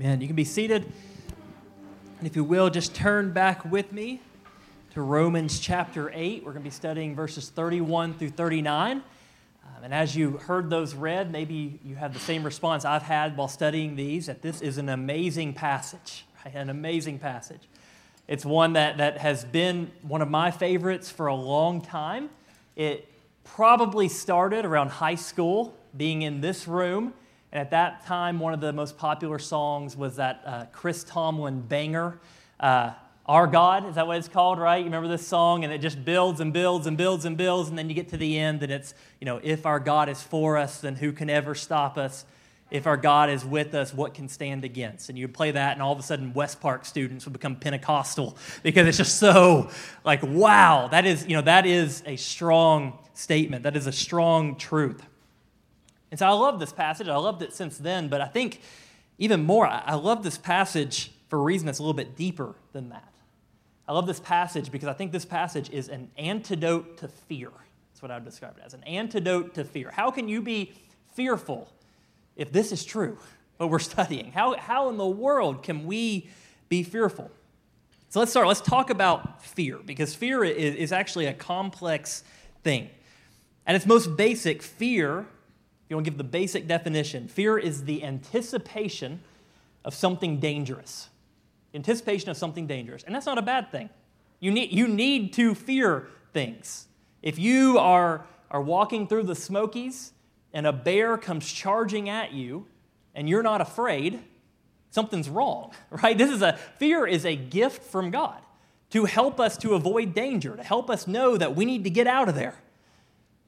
Amen. You can be seated. And if you will, just turn back with me to Romans chapter 8. We're going to be studying verses 31 through 39. Um, and as you heard those read, maybe you have the same response I've had while studying these that this is an amazing passage, right? An amazing passage. It's one that, that has been one of my favorites for a long time. It probably started around high school, being in this room and at that time, one of the most popular songs was that uh, Chris Tomlin banger, uh, Our God, is that what it's called, right? You remember this song? And it just builds and builds and builds and builds, and then you get to the end, and it's, you know, if our God is for us, then who can ever stop us? If our God is with us, what can stand against? And you play that, and all of a sudden, West Park students would become Pentecostal because it's just so like, wow, that is, you know, that is a strong statement. That is a strong truth. And so I love this passage. I loved it since then, but I think even more, I love this passage for a reason that's a little bit deeper than that. I love this passage because I think this passage is an antidote to fear. That's what I would describe it as an antidote to fear. How can you be fearful if this is true, what we're studying? How, how in the world can we be fearful? So let's start. Let's talk about fear because fear is, is actually a complex thing. At its most basic, fear you want to give the basic definition, fear is the anticipation of something dangerous. Anticipation of something dangerous. And that's not a bad thing. You need, you need to fear things. If you are, are walking through the Smokies and a bear comes charging at you and you're not afraid, something's wrong, right? This is a fear is a gift from God to help us to avoid danger, to help us know that we need to get out of there.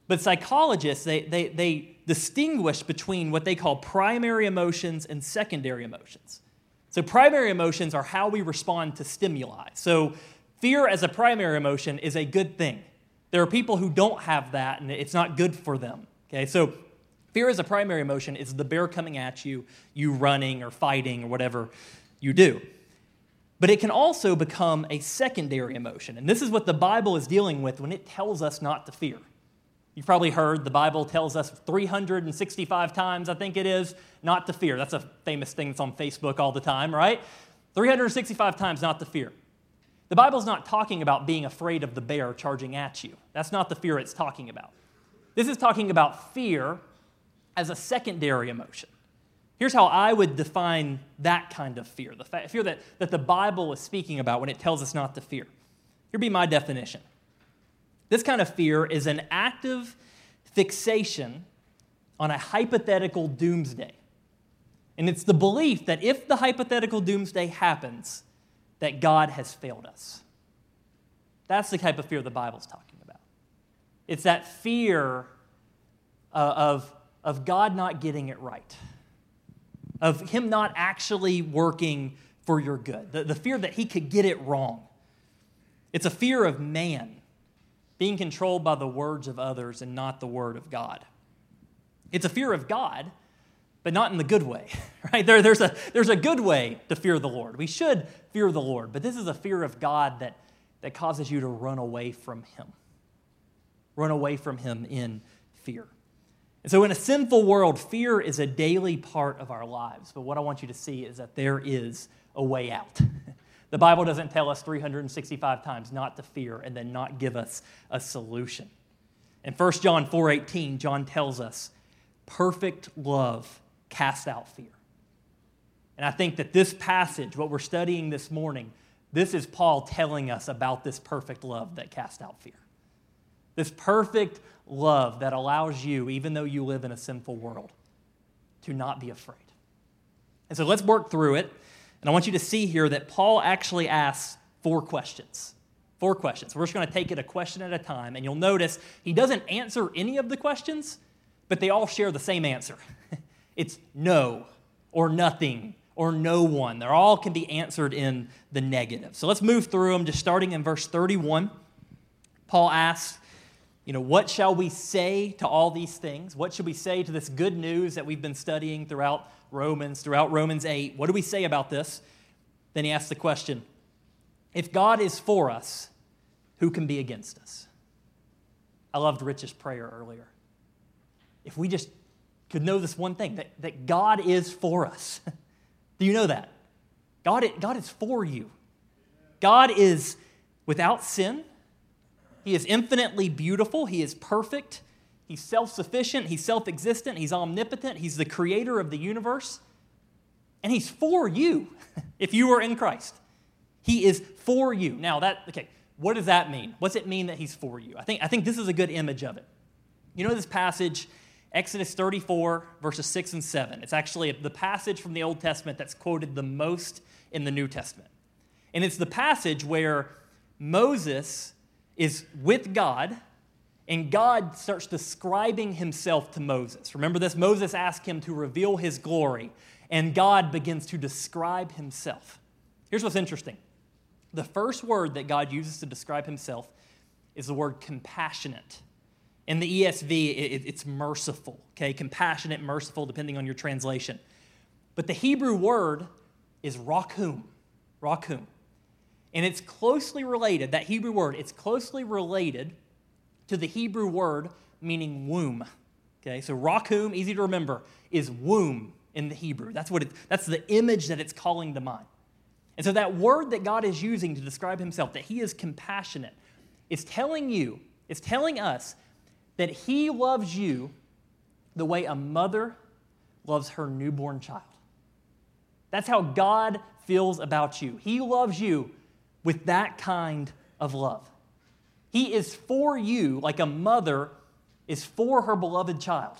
But psychologists, they, they, they distinguish between what they call primary emotions and secondary emotions. So, primary emotions are how we respond to stimuli. So, fear as a primary emotion is a good thing. There are people who don't have that, and it's not good for them. Okay, so fear as a primary emotion is the bear coming at you, you running or fighting or whatever you do. But it can also become a secondary emotion. And this is what the Bible is dealing with when it tells us not to fear. You've probably heard the Bible tells us 365 times, I think it is, not to fear. That's a famous thing that's on Facebook all the time, right? 365 times not to fear. The Bible's not talking about being afraid of the bear charging at you. That's not the fear it's talking about. This is talking about fear as a secondary emotion. Here's how I would define that kind of fear the fear that, that the Bible is speaking about when it tells us not to fear. Here'd be my definition this kind of fear is an active fixation on a hypothetical doomsday. And it's the belief that if the hypothetical doomsday happens, that God has failed us. That's the type of fear the Bible's talking about. It's that fear uh, of, of God not getting it right, of Him not actually working for your good, the, the fear that He could get it wrong. It's a fear of man being controlled by the words of others and not the word of God. It's a fear of God, but not in the good way, right? There, there's, a, there's a good way to fear the Lord. We should fear the Lord, but this is a fear of God that, that causes you to run away from Him. Run away from Him in fear. And so, in a sinful world, fear is a daily part of our lives. But what I want you to see is that there is a way out. The Bible doesn't tell us 365 times not to fear and then not give us a solution. In 1 John 4:18, John tells us, "Perfect love casts out fear." And I think that this passage, what we're studying this morning, this is Paul telling us about this perfect love that casts out fear. This perfect love that allows you, even though you live in a sinful world, to not be afraid. And so let's work through it. And I want you to see here that Paul actually asks four questions. Four questions. We're just going to take it a question at a time. And you'll notice he doesn't answer any of the questions, but they all share the same answer it's no, or nothing, or no one. They're all can be answered in the negative. So let's move through them, just starting in verse 31. Paul asks, you know, what shall we say to all these things? What should we say to this good news that we've been studying throughout Romans, throughout Romans 8. What do we say about this? Then he asks the question if God is for us, who can be against us? I loved Rich's prayer earlier. If we just could know this one thing that, that God is for us. Do you know that? God, God is for you. God is without sin. He is infinitely beautiful. He is perfect. He's self sufficient. He's self existent. He's omnipotent. He's the creator of the universe. And He's for you if you are in Christ. He is for you. Now, that, okay, what does that mean? What's it mean that He's for you? I think, I think this is a good image of it. You know this passage, Exodus 34, verses 6 and 7. It's actually the passage from the Old Testament that's quoted the most in the New Testament. And it's the passage where Moses is with God, and God starts describing himself to Moses. Remember this? Moses asked him to reveal his glory, and God begins to describe himself. Here's what's interesting the first word that God uses to describe himself is the word compassionate. In the ESV, it's merciful, okay? Compassionate, merciful, depending on your translation. But the Hebrew word is rakum, rakum. And it's closely related, that Hebrew word, it's closely related to the Hebrew word meaning womb. Okay, so rakum, easy to remember, is womb in the Hebrew. That's what it, that's the image that it's calling to mind. And so that word that God is using to describe himself, that he is compassionate, is telling you, is telling us that he loves you the way a mother loves her newborn child. That's how God feels about you. He loves you with that kind of love. He is for you like a mother is for her beloved child.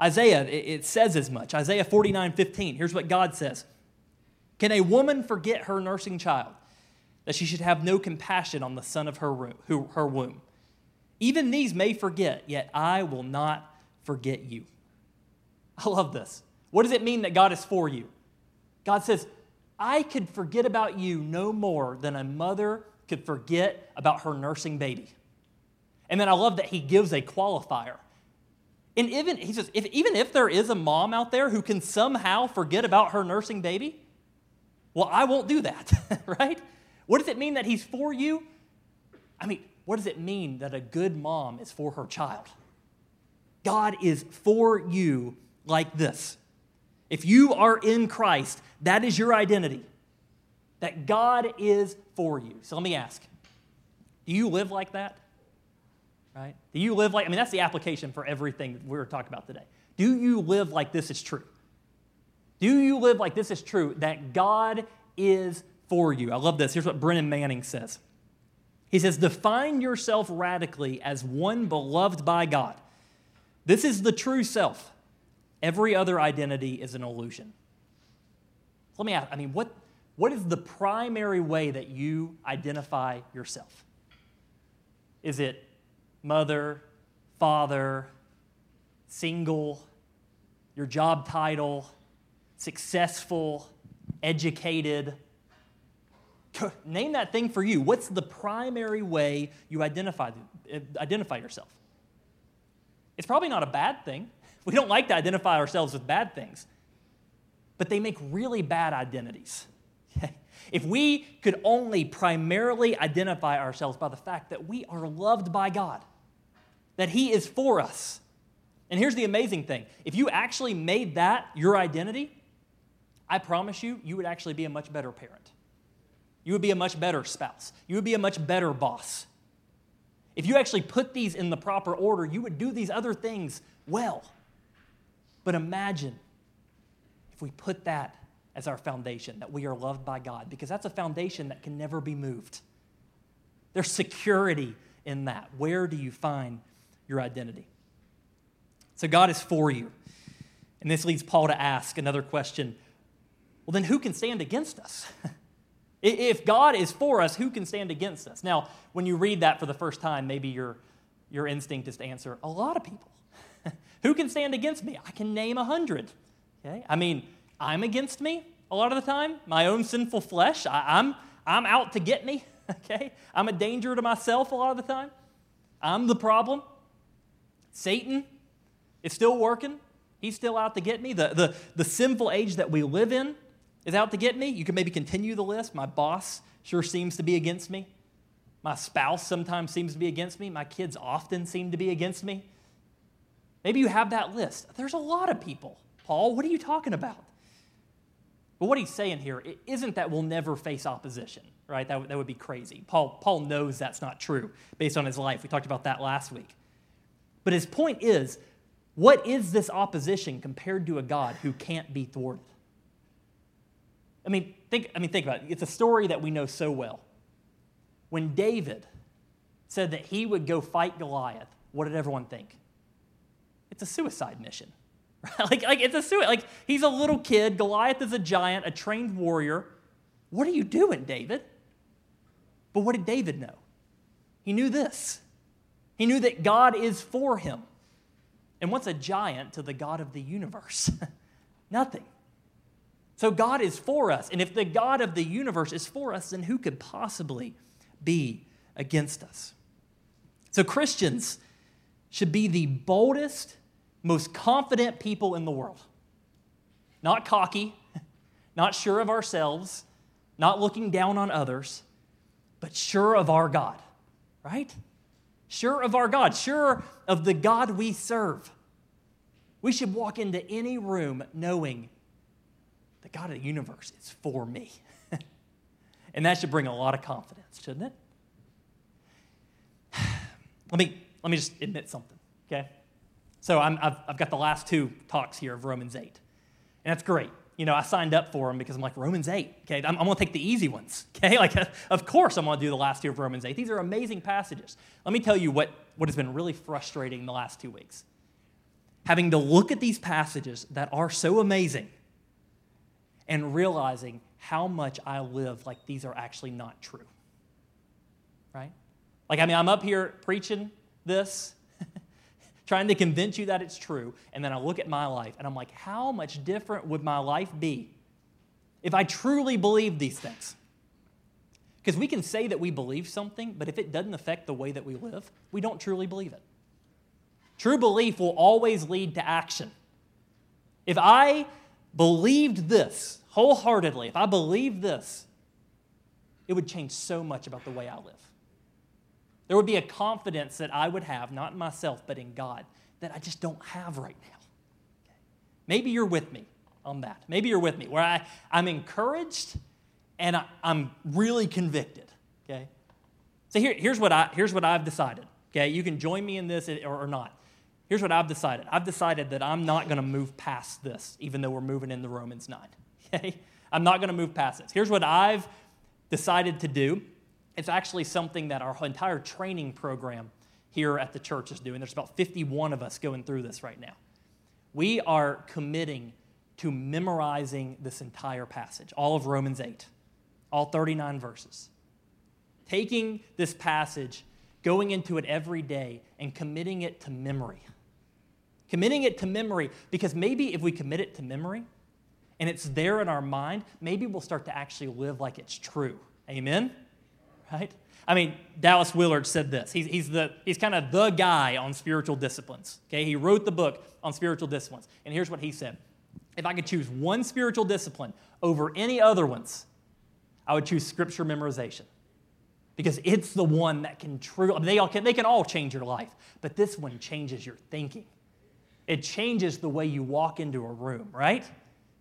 Isaiah, it says as much. Isaiah 49 15. Here's what God says Can a woman forget her nursing child, that she should have no compassion on the son of her, her womb? Even these may forget, yet I will not forget you. I love this. What does it mean that God is for you? God says, I could forget about you no more than a mother could forget about her nursing baby. And then I love that he gives a qualifier. And even he says, if, even if there is a mom out there who can somehow forget about her nursing baby, well, I won't do that, right? What does it mean that he's for you? I mean, what does it mean that a good mom is for her child? God is for you like this. If you are in Christ, that is your identity. That God is for you. So let me ask do you live like that? Right? Do you live like, I mean, that's the application for everything we're talking about today. Do you live like this is true? Do you live like this is true, that God is for you? I love this. Here's what Brennan Manning says He says, Define yourself radically as one beloved by God. This is the true self. Every other identity is an illusion. Let me ask I mean, what, what is the primary way that you identify yourself? Is it mother, father, single, your job title, successful, educated? Name that thing for you. What's the primary way you identify, uh, identify yourself? It's probably not a bad thing. We don't like to identify ourselves with bad things, but they make really bad identities. If we could only primarily identify ourselves by the fact that we are loved by God, that He is for us. And here's the amazing thing if you actually made that your identity, I promise you, you would actually be a much better parent. You would be a much better spouse. You would be a much better boss. If you actually put these in the proper order, you would do these other things well. But imagine if we put that as our foundation, that we are loved by God, because that's a foundation that can never be moved. There's security in that. Where do you find your identity? So God is for you. And this leads Paul to ask another question well, then who can stand against us? if God is for us, who can stand against us? Now, when you read that for the first time, maybe your, your instinct is to answer a lot of people. Who can stand against me? I can name a hundred. Okay? I mean, I'm against me a lot of the time. My own sinful flesh. I, I'm, I'm out to get me. Okay? I'm a danger to myself a lot of the time. I'm the problem. Satan is still working. He's still out to get me. The, the, the sinful age that we live in is out to get me. You can maybe continue the list. My boss sure seems to be against me. My spouse sometimes seems to be against me. My kids often seem to be against me. Maybe you have that list. There's a lot of people. Paul, what are you talking about? But what he's saying here isn't that we'll never face opposition, right? That, that would be crazy. Paul, Paul knows that's not true based on his life. We talked about that last week. But his point is what is this opposition compared to a God who can't be thwarted? I mean, think, I mean, think about it. It's a story that we know so well. When David said that he would go fight Goliath, what did everyone think? It's a suicide mission. like, like it's a suicide. Like he's a little kid. Goliath is a giant, a trained warrior. What are you doing, David? But what did David know? He knew this. He knew that God is for him. And what's a giant to the God of the universe? Nothing. So God is for us. And if the God of the universe is for us, then who could possibly be against us? So Christians should be the boldest, most confident people in the world. Not cocky, not sure of ourselves, not looking down on others, but sure of our God, right? Sure of our God, sure of the God we serve. We should walk into any room knowing the God of the universe is for me. and that should bring a lot of confidence, shouldn't it? let, me, let me just admit something, okay? So i have I've got the last two talks here of Romans 8, and that's great. You know, I signed up for them because I'm like, Romans 8, okay? I'm, I'm going to take the easy ones, okay? Like, of course I'm going to do the last two of Romans 8. These are amazing passages. Let me tell you what, what has been really frustrating the last two weeks. Having to look at these passages that are so amazing – and realizing how much I live like these are actually not true. Right? Like, I mean, I'm up here preaching this, trying to convince you that it's true, and then I look at my life and I'm like, how much different would my life be if I truly believed these things? Because we can say that we believe something, but if it doesn't affect the way that we live, we don't truly believe it. True belief will always lead to action. If I believed this wholeheartedly, if I believed this, it would change so much about the way I live. There would be a confidence that I would have, not in myself, but in God, that I just don't have right now. Okay. Maybe you're with me on that. Maybe you're with me, where I, I'm encouraged and I, am really convicted. Okay? So here, here's, what I, here's what I've decided. Okay? You can join me in this or, or not. Here's what I've decided I've decided that I'm not going to move past this, even though we're moving into Romans 9. Okay? I'm not going to move past this. Here's what I've decided to do it's actually something that our entire training program here at the church is doing. There's about 51 of us going through this right now. We are committing to memorizing this entire passage, all of Romans 8, all 39 verses. Taking this passage, going into it every day, and committing it to memory committing it to memory, because maybe if we commit it to memory and it's there in our mind, maybe we'll start to actually live like it's true. Amen? Right? I mean, Dallas Willard said this. He's, he's, the, he's kind of the guy on spiritual disciplines. Okay? He wrote the book on spiritual disciplines. And here's what he said If I could choose one spiritual discipline over any other ones, I would choose scripture memorization because it's the one that can truly, they, all can, they can all change your life, but this one changes your thinking. It changes the way you walk into a room, right?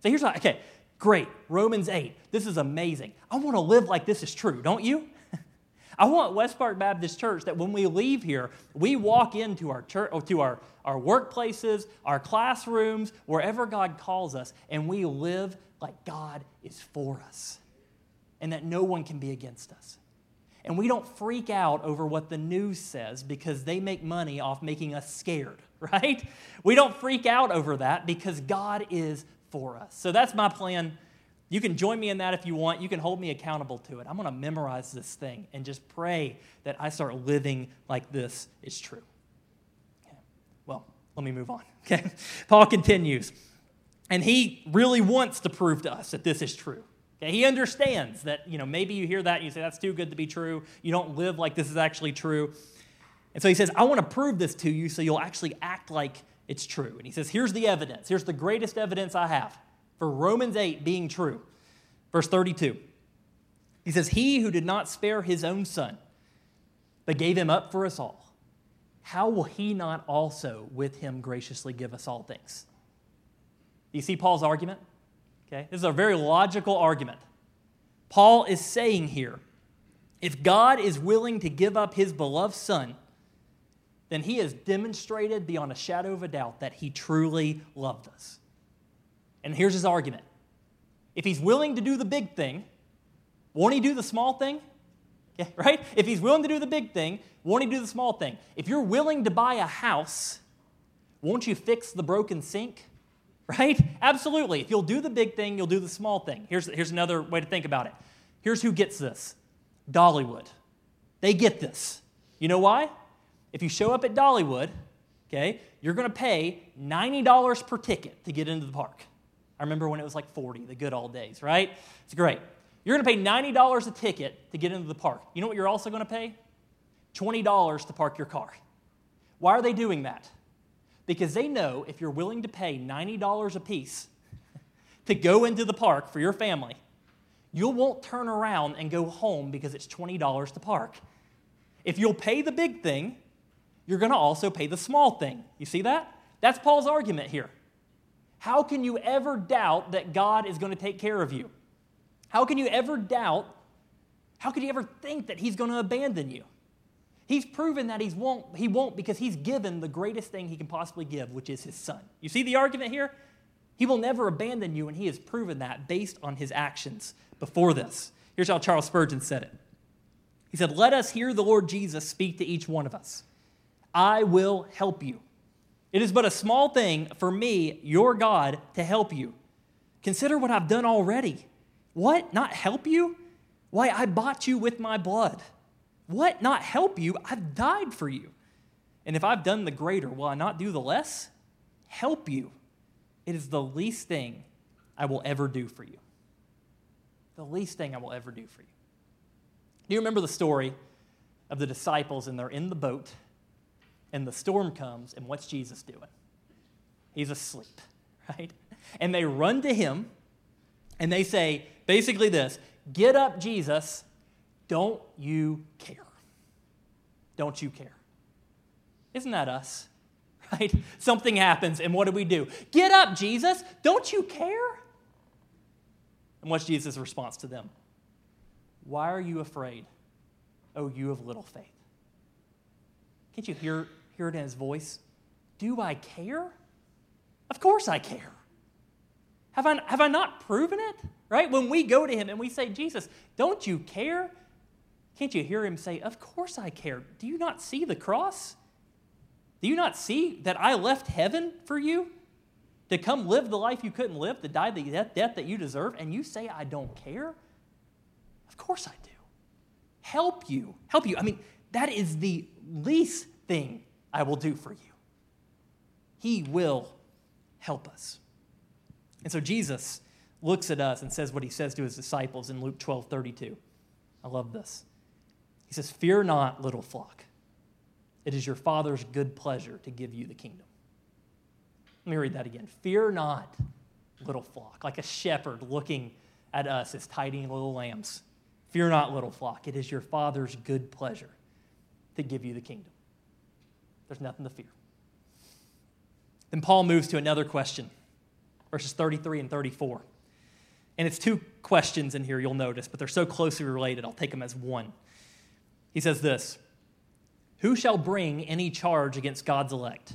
So here's what, okay, great. Romans 8. This is amazing. I want to live like this is true, don't you? I want West Park Baptist Church that when we leave here, we walk into our church, oh, to our, our workplaces, our classrooms, wherever God calls us, and we live like God is for us and that no one can be against us. And we don't freak out over what the news says because they make money off making us scared, right? We don't freak out over that because God is for us. So that's my plan. You can join me in that if you want. You can hold me accountable to it. I'm going to memorize this thing and just pray that I start living like this is true. Okay. Well, let me move on. Okay. Paul continues. And he really wants to prove to us that this is true. Okay, he understands that, you know, maybe you hear that and you say, that's too good to be true. You don't live like this is actually true. And so he says, I want to prove this to you so you'll actually act like it's true. And he says, here's the evidence. Here's the greatest evidence I have for Romans 8 being true. Verse 32. He says, He who did not spare his own son, but gave him up for us all, how will he not also with him graciously give us all things? You see Paul's argument? Okay? This is a very logical argument. Paul is saying here if God is willing to give up his beloved son, then he has demonstrated beyond a shadow of a doubt that he truly loved us. And here's his argument if he's willing to do the big thing, won't he do the small thing? Yeah, right? If he's willing to do the big thing, won't he do the small thing? If you're willing to buy a house, won't you fix the broken sink? Right? Absolutely. If you'll do the big thing, you'll do the small thing. Here's, here's another way to think about it. Here's who gets this Dollywood. They get this. You know why? If you show up at Dollywood, okay, you're going to pay $90 per ticket to get into the park. I remember when it was like 40, the good old days, right? It's great. You're going to pay $90 a ticket to get into the park. You know what you're also going to pay? $20 to park your car. Why are they doing that? Because they know if you're willing to pay $90 a piece to go into the park for your family, you won't turn around and go home because it's $20 to park. If you'll pay the big thing, you're going to also pay the small thing. You see that? That's Paul's argument here. How can you ever doubt that God is going to take care of you? How can you ever doubt? How could you ever think that He's going to abandon you? He's proven that he's won't, he won't because he's given the greatest thing he can possibly give, which is his son. You see the argument here? He will never abandon you, and he has proven that based on his actions before this. Here's how Charles Spurgeon said it He said, Let us hear the Lord Jesus speak to each one of us. I will help you. It is but a small thing for me, your God, to help you. Consider what I've done already. What? Not help you? Why, I bought you with my blood. What? Not help you? I've died for you. And if I've done the greater, will I not do the less? Help you. It is the least thing I will ever do for you. The least thing I will ever do for you. Do you remember the story of the disciples and they're in the boat and the storm comes and what's Jesus doing? He's asleep, right? And they run to him and they say basically this Get up, Jesus, don't you care? Don't you care? Isn't that us? Right? Something happens, and what do we do? Get up, Jesus. Don't you care? And what's Jesus' response to them? Why are you afraid, oh, you of little faith? Can't you hear, hear it in his voice? Do I care? Of course I care. Have I, have I not proven it? Right? When we go to him and we say, Jesus, don't you care? Can't you hear him say, Of course I care. Do you not see the cross? Do you not see that I left heaven for you to come live the life you couldn't live, to die the death, death that you deserve, and you say I don't care? Of course I do. Help you. Help you. I mean, that is the least thing I will do for you. He will help us. And so Jesus looks at us and says what he says to his disciples in Luke 12 32. I love this. He says, Fear not, little flock. It is your Father's good pleasure to give you the kingdom. Let me read that again. Fear not, little flock, like a shepherd looking at us as tidying little lambs. Fear not, little flock. It is your Father's good pleasure to give you the kingdom. There's nothing to fear. Then Paul moves to another question, verses 33 and 34. And it's two questions in here, you'll notice, but they're so closely related, I'll take them as one. He says this Who shall bring any charge against God's elect?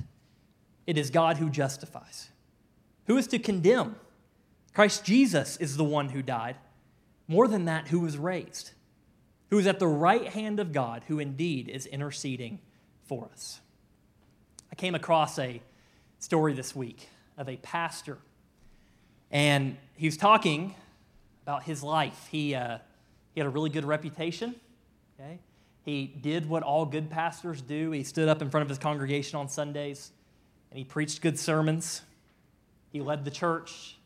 It is God who justifies. Who is to condemn? Christ Jesus is the one who died. More than that, who was raised, who is at the right hand of God, who indeed is interceding for us. I came across a story this week of a pastor, and he was talking about his life. He, uh, he had a really good reputation. Okay? He did what all good pastors do. He stood up in front of his congregation on Sundays and he preached good sermons. He led the church.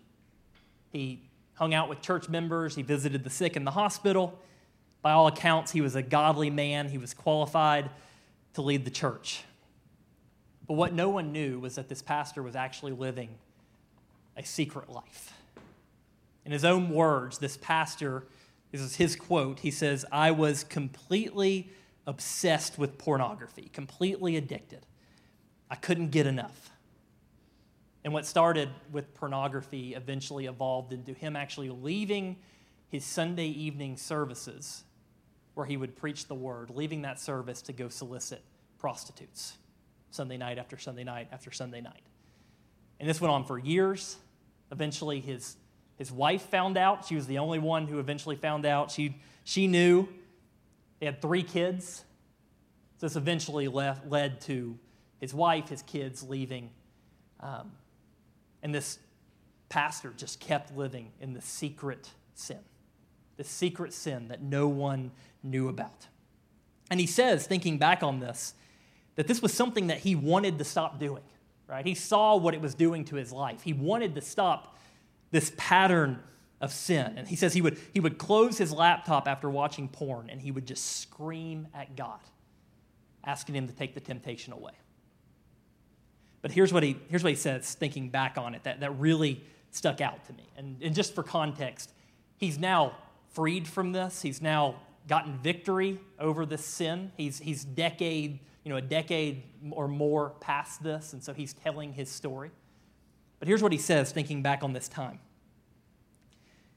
He hung out with church members. He visited the sick in the hospital. By all accounts, he was a godly man. He was qualified to lead the church. But what no one knew was that this pastor was actually living a secret life. In his own words, this pastor this is his quote. He says, I was completely obsessed with pornography, completely addicted. I couldn't get enough. And what started with pornography eventually evolved into him actually leaving his Sunday evening services where he would preach the word, leaving that service to go solicit prostitutes Sunday night after Sunday night after Sunday night. And this went on for years. Eventually, his, his wife found out. She was the only one who eventually found out. She, she knew. They had three kids. This eventually left, led to his wife, his kids leaving. Um, and this pastor just kept living in the secret sin, the secret sin that no one knew about. And he says, thinking back on this, that this was something that he wanted to stop doing, right? He saw what it was doing to his life. He wanted to stop this pattern of sin. And he says he would, he would close his laptop after watching porn and he would just scream at God, asking him to take the temptation away. But here's what he, here's what he says, thinking back on it, that, that really stuck out to me. And, and just for context, he's now freed from this. He's now gotten victory over this sin. He's, he's decade, you know, a decade or more past this, and so he's telling his story. But here's what he says, thinking back on this time.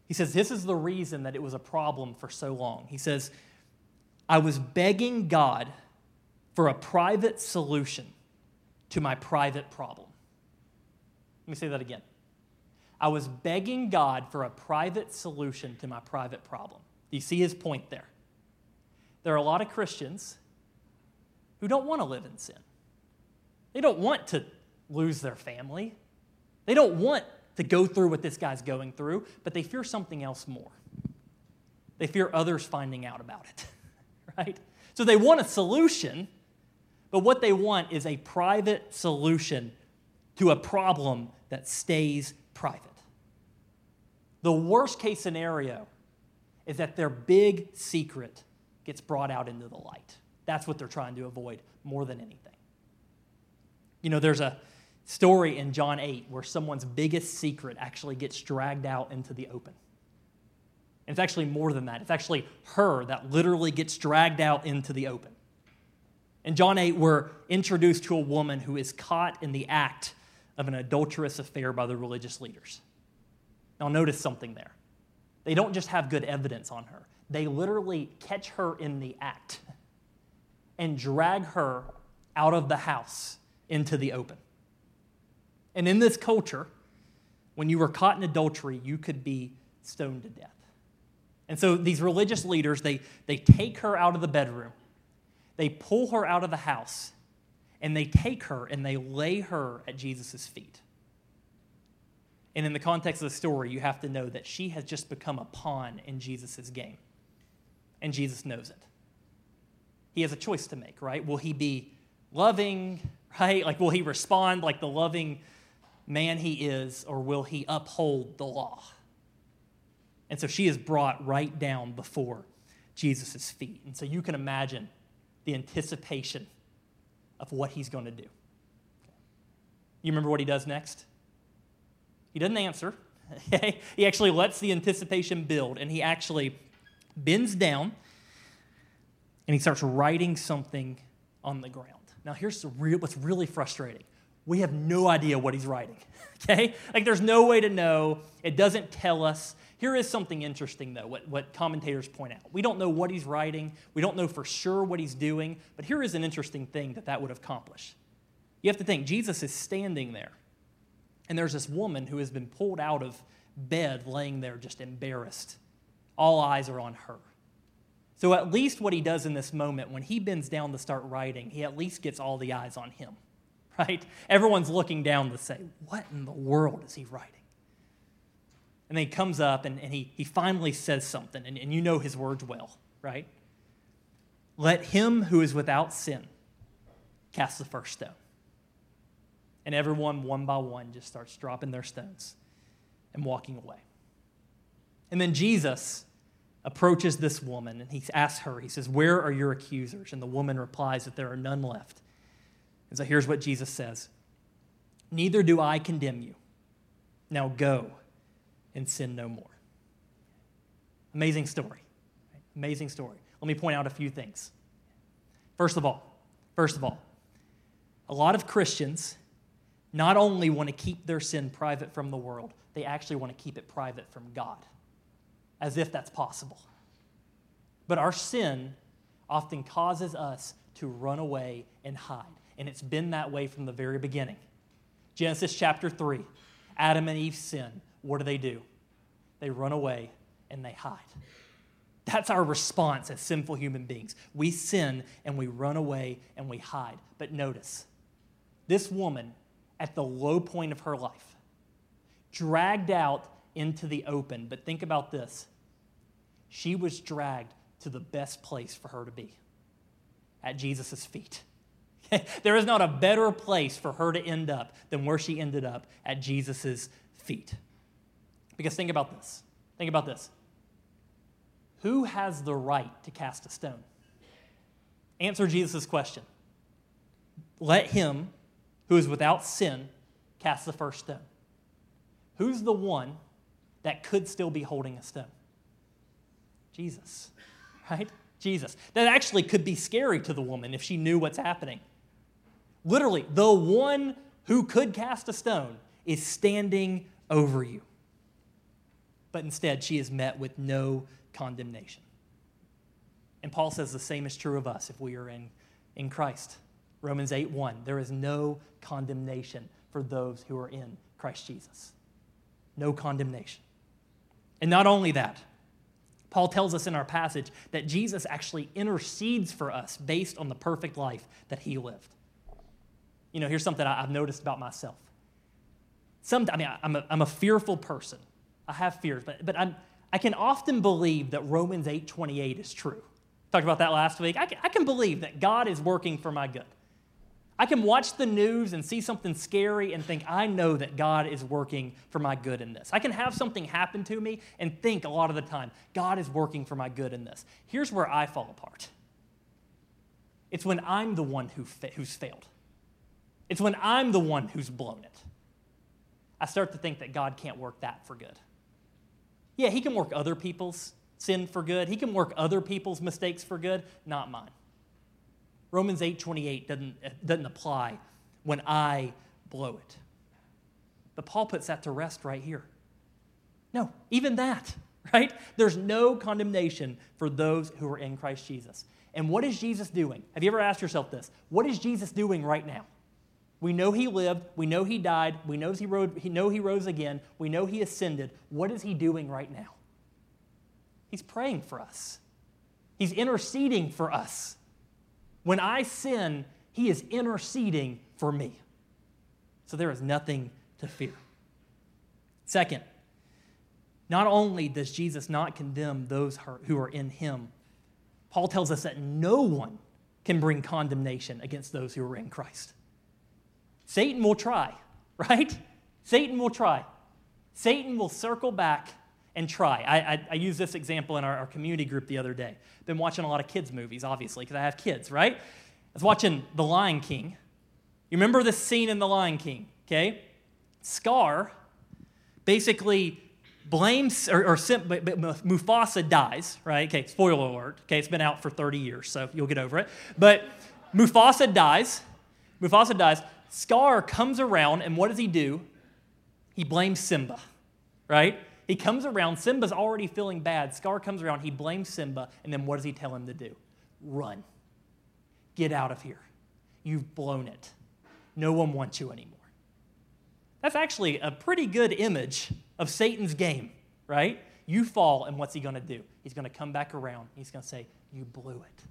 He says, This is the reason that it was a problem for so long. He says, I was begging God for a private solution to my private problem. Let me say that again. I was begging God for a private solution to my private problem. Do you see his point there? There are a lot of Christians who don't want to live in sin. They don't want to lose their family. They don't want to go through what this guy's going through, but they fear something else more. They fear others finding out about it, right? So they want a solution, but what they want is a private solution to a problem that stays private. The worst case scenario is that their big secret gets brought out into the light. That's what they're trying to avoid more than anything. You know, there's a story in John 8 where someone's biggest secret actually gets dragged out into the open. And it's actually more than that. It's actually her that literally gets dragged out into the open. In John 8, we're introduced to a woman who is caught in the act of an adulterous affair by the religious leaders. Now, notice something there. They don't just have good evidence on her, they literally catch her in the act and drag her out of the house into the open. And in this culture, when you were caught in adultery, you could be stoned to death. And so these religious leaders, they, they take her out of the bedroom, they pull her out of the house, and they take her and they lay her at Jesus' feet. And in the context of the story, you have to know that she has just become a pawn in Jesus' game and Jesus knows it. He has a choice to make, right? Will he be loving, right? Like, will he respond like the loving man he is, or will he uphold the law? And so she is brought right down before Jesus' feet. And so you can imagine the anticipation of what he's going to do. You remember what he does next? He doesn't answer. he actually lets the anticipation build, and he actually bends down, and he starts writing something on the ground. Now, here's the real, what's really frustrating. We have no idea what he's writing, okay? Like, there's no way to know. It doesn't tell us. Here is something interesting, though, what, what commentators point out. We don't know what he's writing, we don't know for sure what he's doing, but here is an interesting thing that that would accomplish. You have to think Jesus is standing there, and there's this woman who has been pulled out of bed, laying there just embarrassed all eyes are on her. So, at least what he does in this moment, when he bends down to start writing, he at least gets all the eyes on him, right? Everyone's looking down to say, What in the world is he writing? And then he comes up and, and he, he finally says something, and, and you know his words well, right? Let him who is without sin cast the first stone. And everyone, one by one, just starts dropping their stones and walking away. And then Jesus approaches this woman and he asks her, he says, Where are your accusers? And the woman replies that there are none left. And so here's what Jesus says Neither do I condemn you. Now go and sin no more. Amazing story. Amazing story. Let me point out a few things. First of all, first of all, a lot of Christians not only want to keep their sin private from the world, they actually want to keep it private from God, as if that's possible. But our sin often causes us to run away and hide. And it's been that way from the very beginning. Genesis chapter 3 Adam and Eve sin. What do they do? They run away and they hide. That's our response as sinful human beings. We sin and we run away and we hide. But notice, this woman, at the low point of her life, dragged out into the open. But think about this she was dragged to the best place for her to be at Jesus' feet. there is not a better place for her to end up than where she ended up at Jesus' feet. Because think about this. Think about this. Who has the right to cast a stone? Answer Jesus' question. Let him who is without sin cast the first stone. Who's the one that could still be holding a stone? Jesus, right? Jesus. That actually could be scary to the woman if she knew what's happening. Literally, the one who could cast a stone is standing over you. But instead, she is met with no condemnation. And Paul says the same is true of us if we are in, in Christ. Romans 8 1. There is no condemnation for those who are in Christ Jesus. No condemnation. And not only that, Paul tells us in our passage that Jesus actually intercedes for us based on the perfect life that he lived. You know, here's something I've noticed about myself. Some, I mean, I'm a, I'm a fearful person. I have fears, but, but I'm, I can often believe that Romans 8.28 is true. Talked about that last week. I can, I can believe that God is working for my good. I can watch the news and see something scary and think, I know that God is working for my good in this. I can have something happen to me and think a lot of the time, God is working for my good in this. Here's where I fall apart it's when I'm the one who fa- who's failed, it's when I'm the one who's blown it. I start to think that God can't work that for good. Yeah, He can work other people's sin for good, He can work other people's mistakes for good, not mine. Romans 8:28 doesn't, doesn't apply when I blow it. But Paul puts that to rest right here. No, even that, right? There's no condemnation for those who are in Christ Jesus. And what is Jesus doing? Have you ever asked yourself this? What is Jesus doing right now? We know he lived, we know he died, we know he, rode, he know he rose again, we know he ascended. What is he doing right now? He's praying for us. He's interceding for us. When I sin, he is interceding for me. So there is nothing to fear. Second, not only does Jesus not condemn those who are in him, Paul tells us that no one can bring condemnation against those who are in Christ. Satan will try, right? Satan will try. Satan will circle back and try. I, I, I used this example in our, our, community group the other day. Been watching a lot of kids' movies, obviously, because I have kids, right? I was watching The Lion King. You remember this scene in The Lion King, okay? Scar basically blames, or, or Mufasa dies, right? Okay, spoiler alert. Okay, it's been out for 30 years, so you'll get over it. But Mufasa dies. Mufasa dies. Scar comes around, and what does he do? He blames Simba, right? He comes around, Simba's already feeling bad. Scar comes around, he blames Simba, and then what does he tell him to do? Run. Get out of here. You've blown it. No one wants you anymore. That's actually a pretty good image of Satan's game, right? You fall, and what's he going to do? He's going to come back around. He's going to say, You blew it.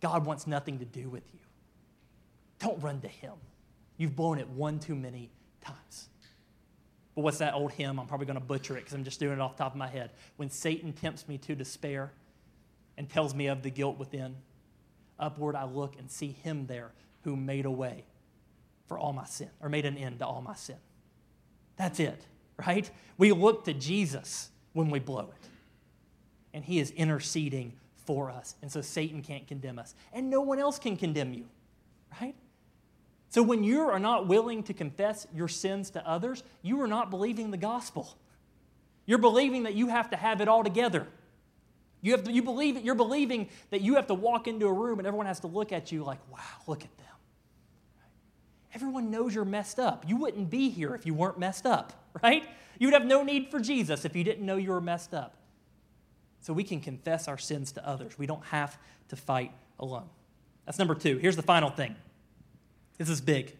God wants nothing to do with you. Don't run to him. You've blown it one too many times. But what's that old hymn? I'm probably going to butcher it because I'm just doing it off the top of my head. When Satan tempts me to despair and tells me of the guilt within, upward I look and see him there who made a way for all my sin, or made an end to all my sin. That's it, right? We look to Jesus when we blow it. And he is interceding for us. And so Satan can't condemn us. And no one else can condemn you, right? So when you are not willing to confess your sins to others, you are not believing the gospel. You're believing that you have to have it all together. You, have to, you believe, you're believing that you have to walk into a room and everyone has to look at you like, wow, look at them. Everyone knows you're messed up. You wouldn't be here if you weren't messed up, right? You would have no need for Jesus if you didn't know you were messed up. So we can confess our sins to others. We don't have to fight alone. That's number two. Here's the final thing this is big.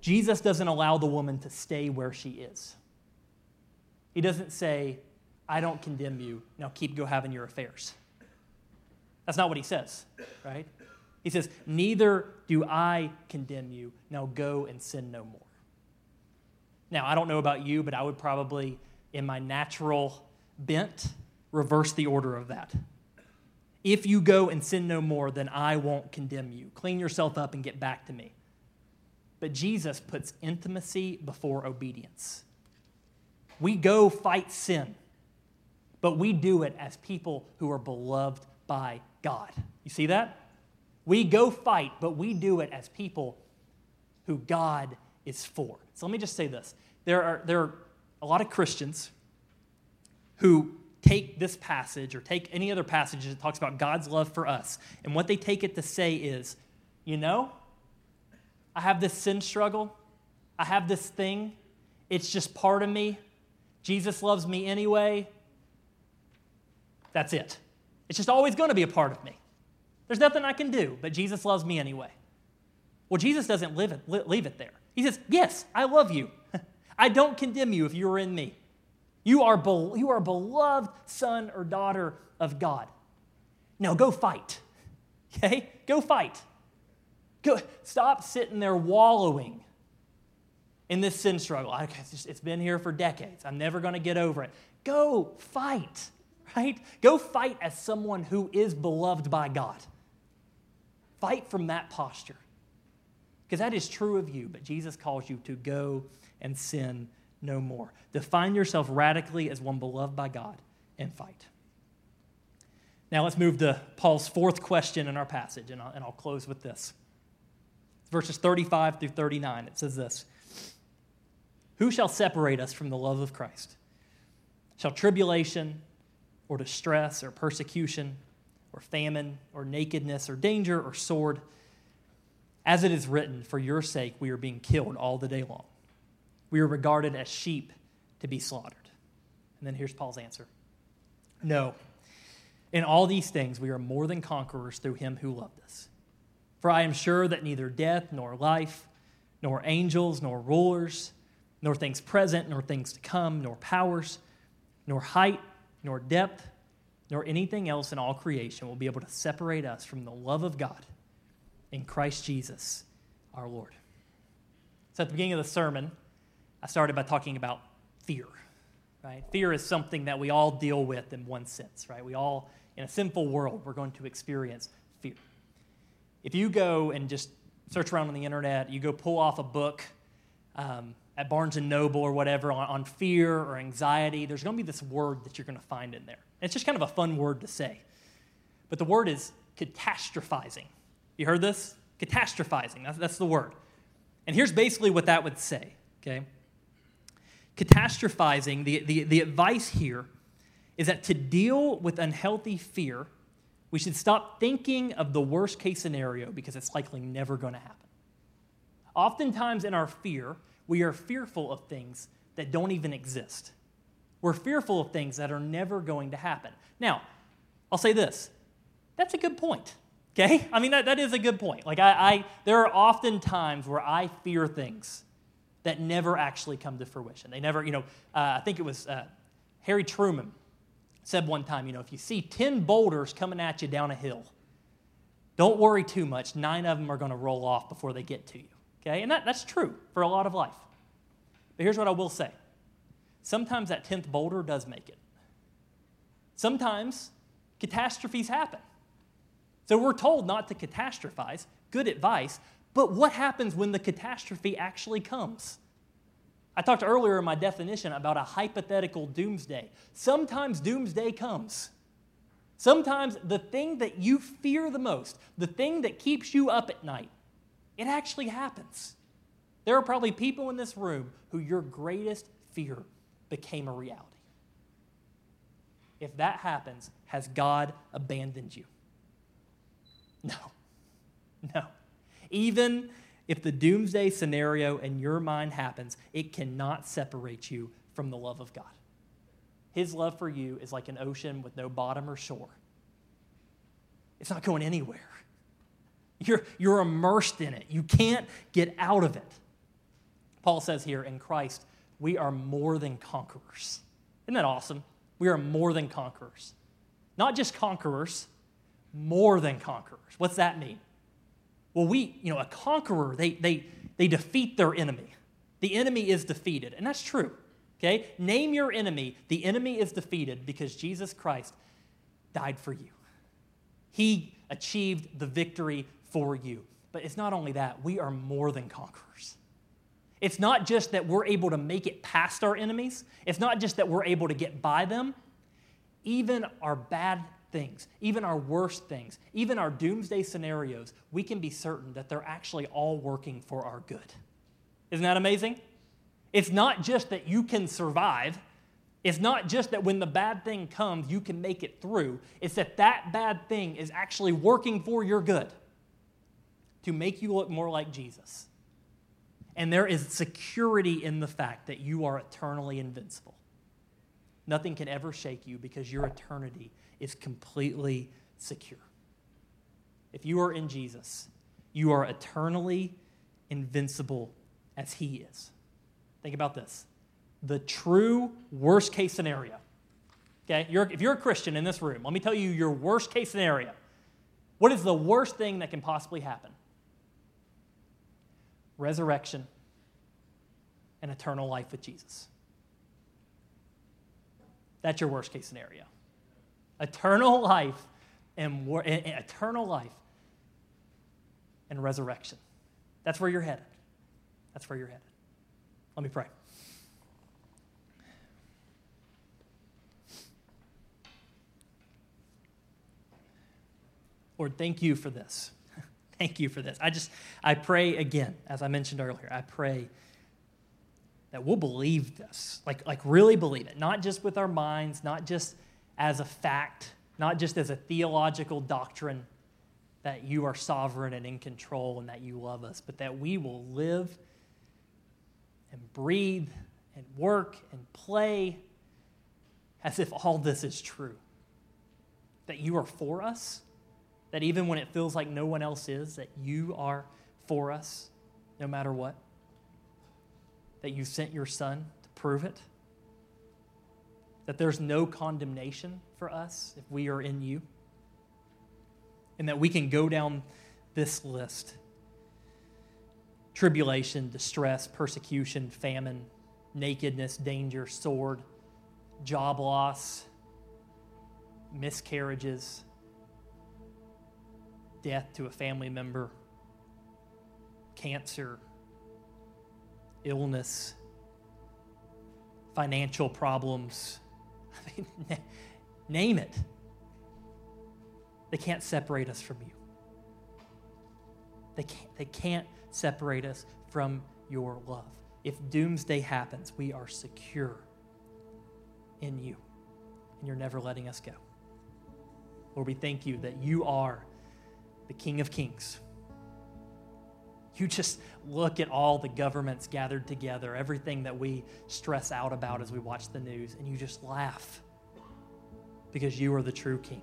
Jesus doesn't allow the woman to stay where she is. He doesn't say, I don't condemn you. Now keep go having your affairs. That's not what he says, right? He says, Neither do I condemn you. Now go and sin no more. Now, I don't know about you, but I would probably, in my natural bent, reverse the order of that. If you go and sin no more, then I won't condemn you. Clean yourself up and get back to me. But Jesus puts intimacy before obedience. We go fight sin, but we do it as people who are beloved by God. You see that? We go fight, but we do it as people who God is for. So let me just say this. There are, there are a lot of Christians who take this passage or take any other passage that talks about God's love for us, and what they take it to say is, you know, I have this sin struggle, I have this thing, it's just part of me. Jesus loves me anyway. That's it. It's just always going to be a part of me. There's nothing I can do, but Jesus loves me anyway. Well, Jesus doesn't live it, leave it there. He says, Yes, I love you. I don't condemn you if you are in me. You are, be- you are a beloved son or daughter of God. Now go fight. Okay? Go fight. Go, stop sitting there wallowing in this sin struggle. It's been here for decades. I'm never going to get over it. Go fight, right? Go fight as someone who is beloved by God. Fight from that posture. Because that is true of you, but Jesus calls you to go and sin no more. Define yourself radically as one beloved by God and fight. Now let's move to Paul's fourth question in our passage, and I'll, and I'll close with this. Verses 35 through 39. It says this Who shall separate us from the love of Christ? Shall tribulation or distress or persecution? or famine or nakedness or danger or sword. As it is written, for your sake we are being killed all the day long. We are regarded as sheep to be slaughtered. And then here's Paul's answer No. In all these things we are more than conquerors through him who loved us. For I am sure that neither death nor life, nor angels, nor rulers, nor things present, nor things to come, nor powers, nor height, nor depth nor anything else in all creation will be able to separate us from the love of God in Christ Jesus our Lord. So at the beginning of the sermon, I started by talking about fear. Right? Fear is something that we all deal with in one sense, right? We all, in a sinful world, we're going to experience fear. If you go and just search around on the internet, you go pull off a book um, at Barnes and Noble or whatever on, on fear or anxiety, there's going to be this word that you're going to find in there. It's just kind of a fun word to say. But the word is catastrophizing. You heard this? Catastrophizing. That's, that's the word. And here's basically what that would say, okay? Catastrophizing, the, the, the advice here is that to deal with unhealthy fear, we should stop thinking of the worst case scenario because it's likely never going to happen. Oftentimes, in our fear, we are fearful of things that don't even exist. We're fearful of things that are never going to happen. Now, I'll say this that's a good point. Okay? I mean, that, that is a good point. Like, I, I, there are often times where I fear things that never actually come to fruition. They never, you know, uh, I think it was uh, Harry Truman said one time, you know, if you see 10 boulders coming at you down a hill, don't worry too much. Nine of them are going to roll off before they get to you. Okay? And that, that's true for a lot of life. But here's what I will say sometimes that 10th boulder does make it. Sometimes catastrophes happen. So we're told not to catastrophize, good advice, but what happens when the catastrophe actually comes? I talked earlier in my definition about a hypothetical doomsday. Sometimes doomsday comes. Sometimes the thing that you fear the most, the thing that keeps you up at night, it actually happens. There are probably people in this room who your greatest fear became a reality. If that happens, has God abandoned you? No. No. Even if the doomsday scenario in your mind happens, it cannot separate you from the love of God. His love for you is like an ocean with no bottom or shore. It's not going anywhere. You're, you're immersed in it. You can't get out of it. Paul says here in Christ, we are more than conquerors. Isn't that awesome? We are more than conquerors. Not just conquerors, more than conquerors. What's that mean? Well, we, you know, a conqueror, they, they, they defeat their enemy. The enemy is defeated, and that's true. Okay? Name your enemy. The enemy is defeated because Jesus Christ died for you. He achieved the victory for you. But it's not only that, we are more than conquerors. It's not just that we're able to make it past our enemies, it's not just that we're able to get by them. Even our bad things, even our worst things, even our doomsday scenarios, we can be certain that they're actually all working for our good. Isn't that amazing? It's not just that you can survive. It's not just that when the bad thing comes, you can make it through. It's that that bad thing is actually working for your good to make you look more like Jesus. And there is security in the fact that you are eternally invincible. Nothing can ever shake you because your eternity is completely secure. If you are in Jesus, you are eternally invincible as He is. Think about this the true worst case scenario. Okay, you're, if you're a Christian in this room, let me tell you your worst case scenario. What is the worst thing that can possibly happen? Resurrection and eternal life with Jesus. That's your worst case scenario. Eternal life and, and eternal life and resurrection. That's where you're headed. That's where you're headed. Let me pray. Lord, thank you for this. thank you for this. I just, I pray again, as I mentioned earlier, I pray that we'll believe this, like, like really believe it, not just with our minds, not just as a fact, not just as a theological doctrine that you are sovereign and in control and that you love us, but that we will live and breathe and work and play as if all this is true. That you are for us, that even when it feels like no one else is, that you are for us no matter what. That you sent your son to prove it. That there's no condemnation for us if we are in you. And that we can go down this list tribulation, distress, persecution, famine, nakedness, danger, sword, job loss, miscarriages, death to a family member, cancer, illness, financial problems. I mean, name it. They can't separate us from you. They can't, they can't separate us from your love. If doomsday happens, we are secure in you, and you're never letting us go. Lord, we thank you that you are the King of Kings. You just look at all the governments gathered together, everything that we stress out about as we watch the news, and you just laugh because you are the true King.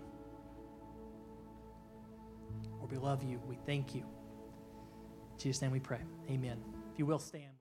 Lord, we love you. We thank you. In Jesus' name we pray. Amen. If you will stand.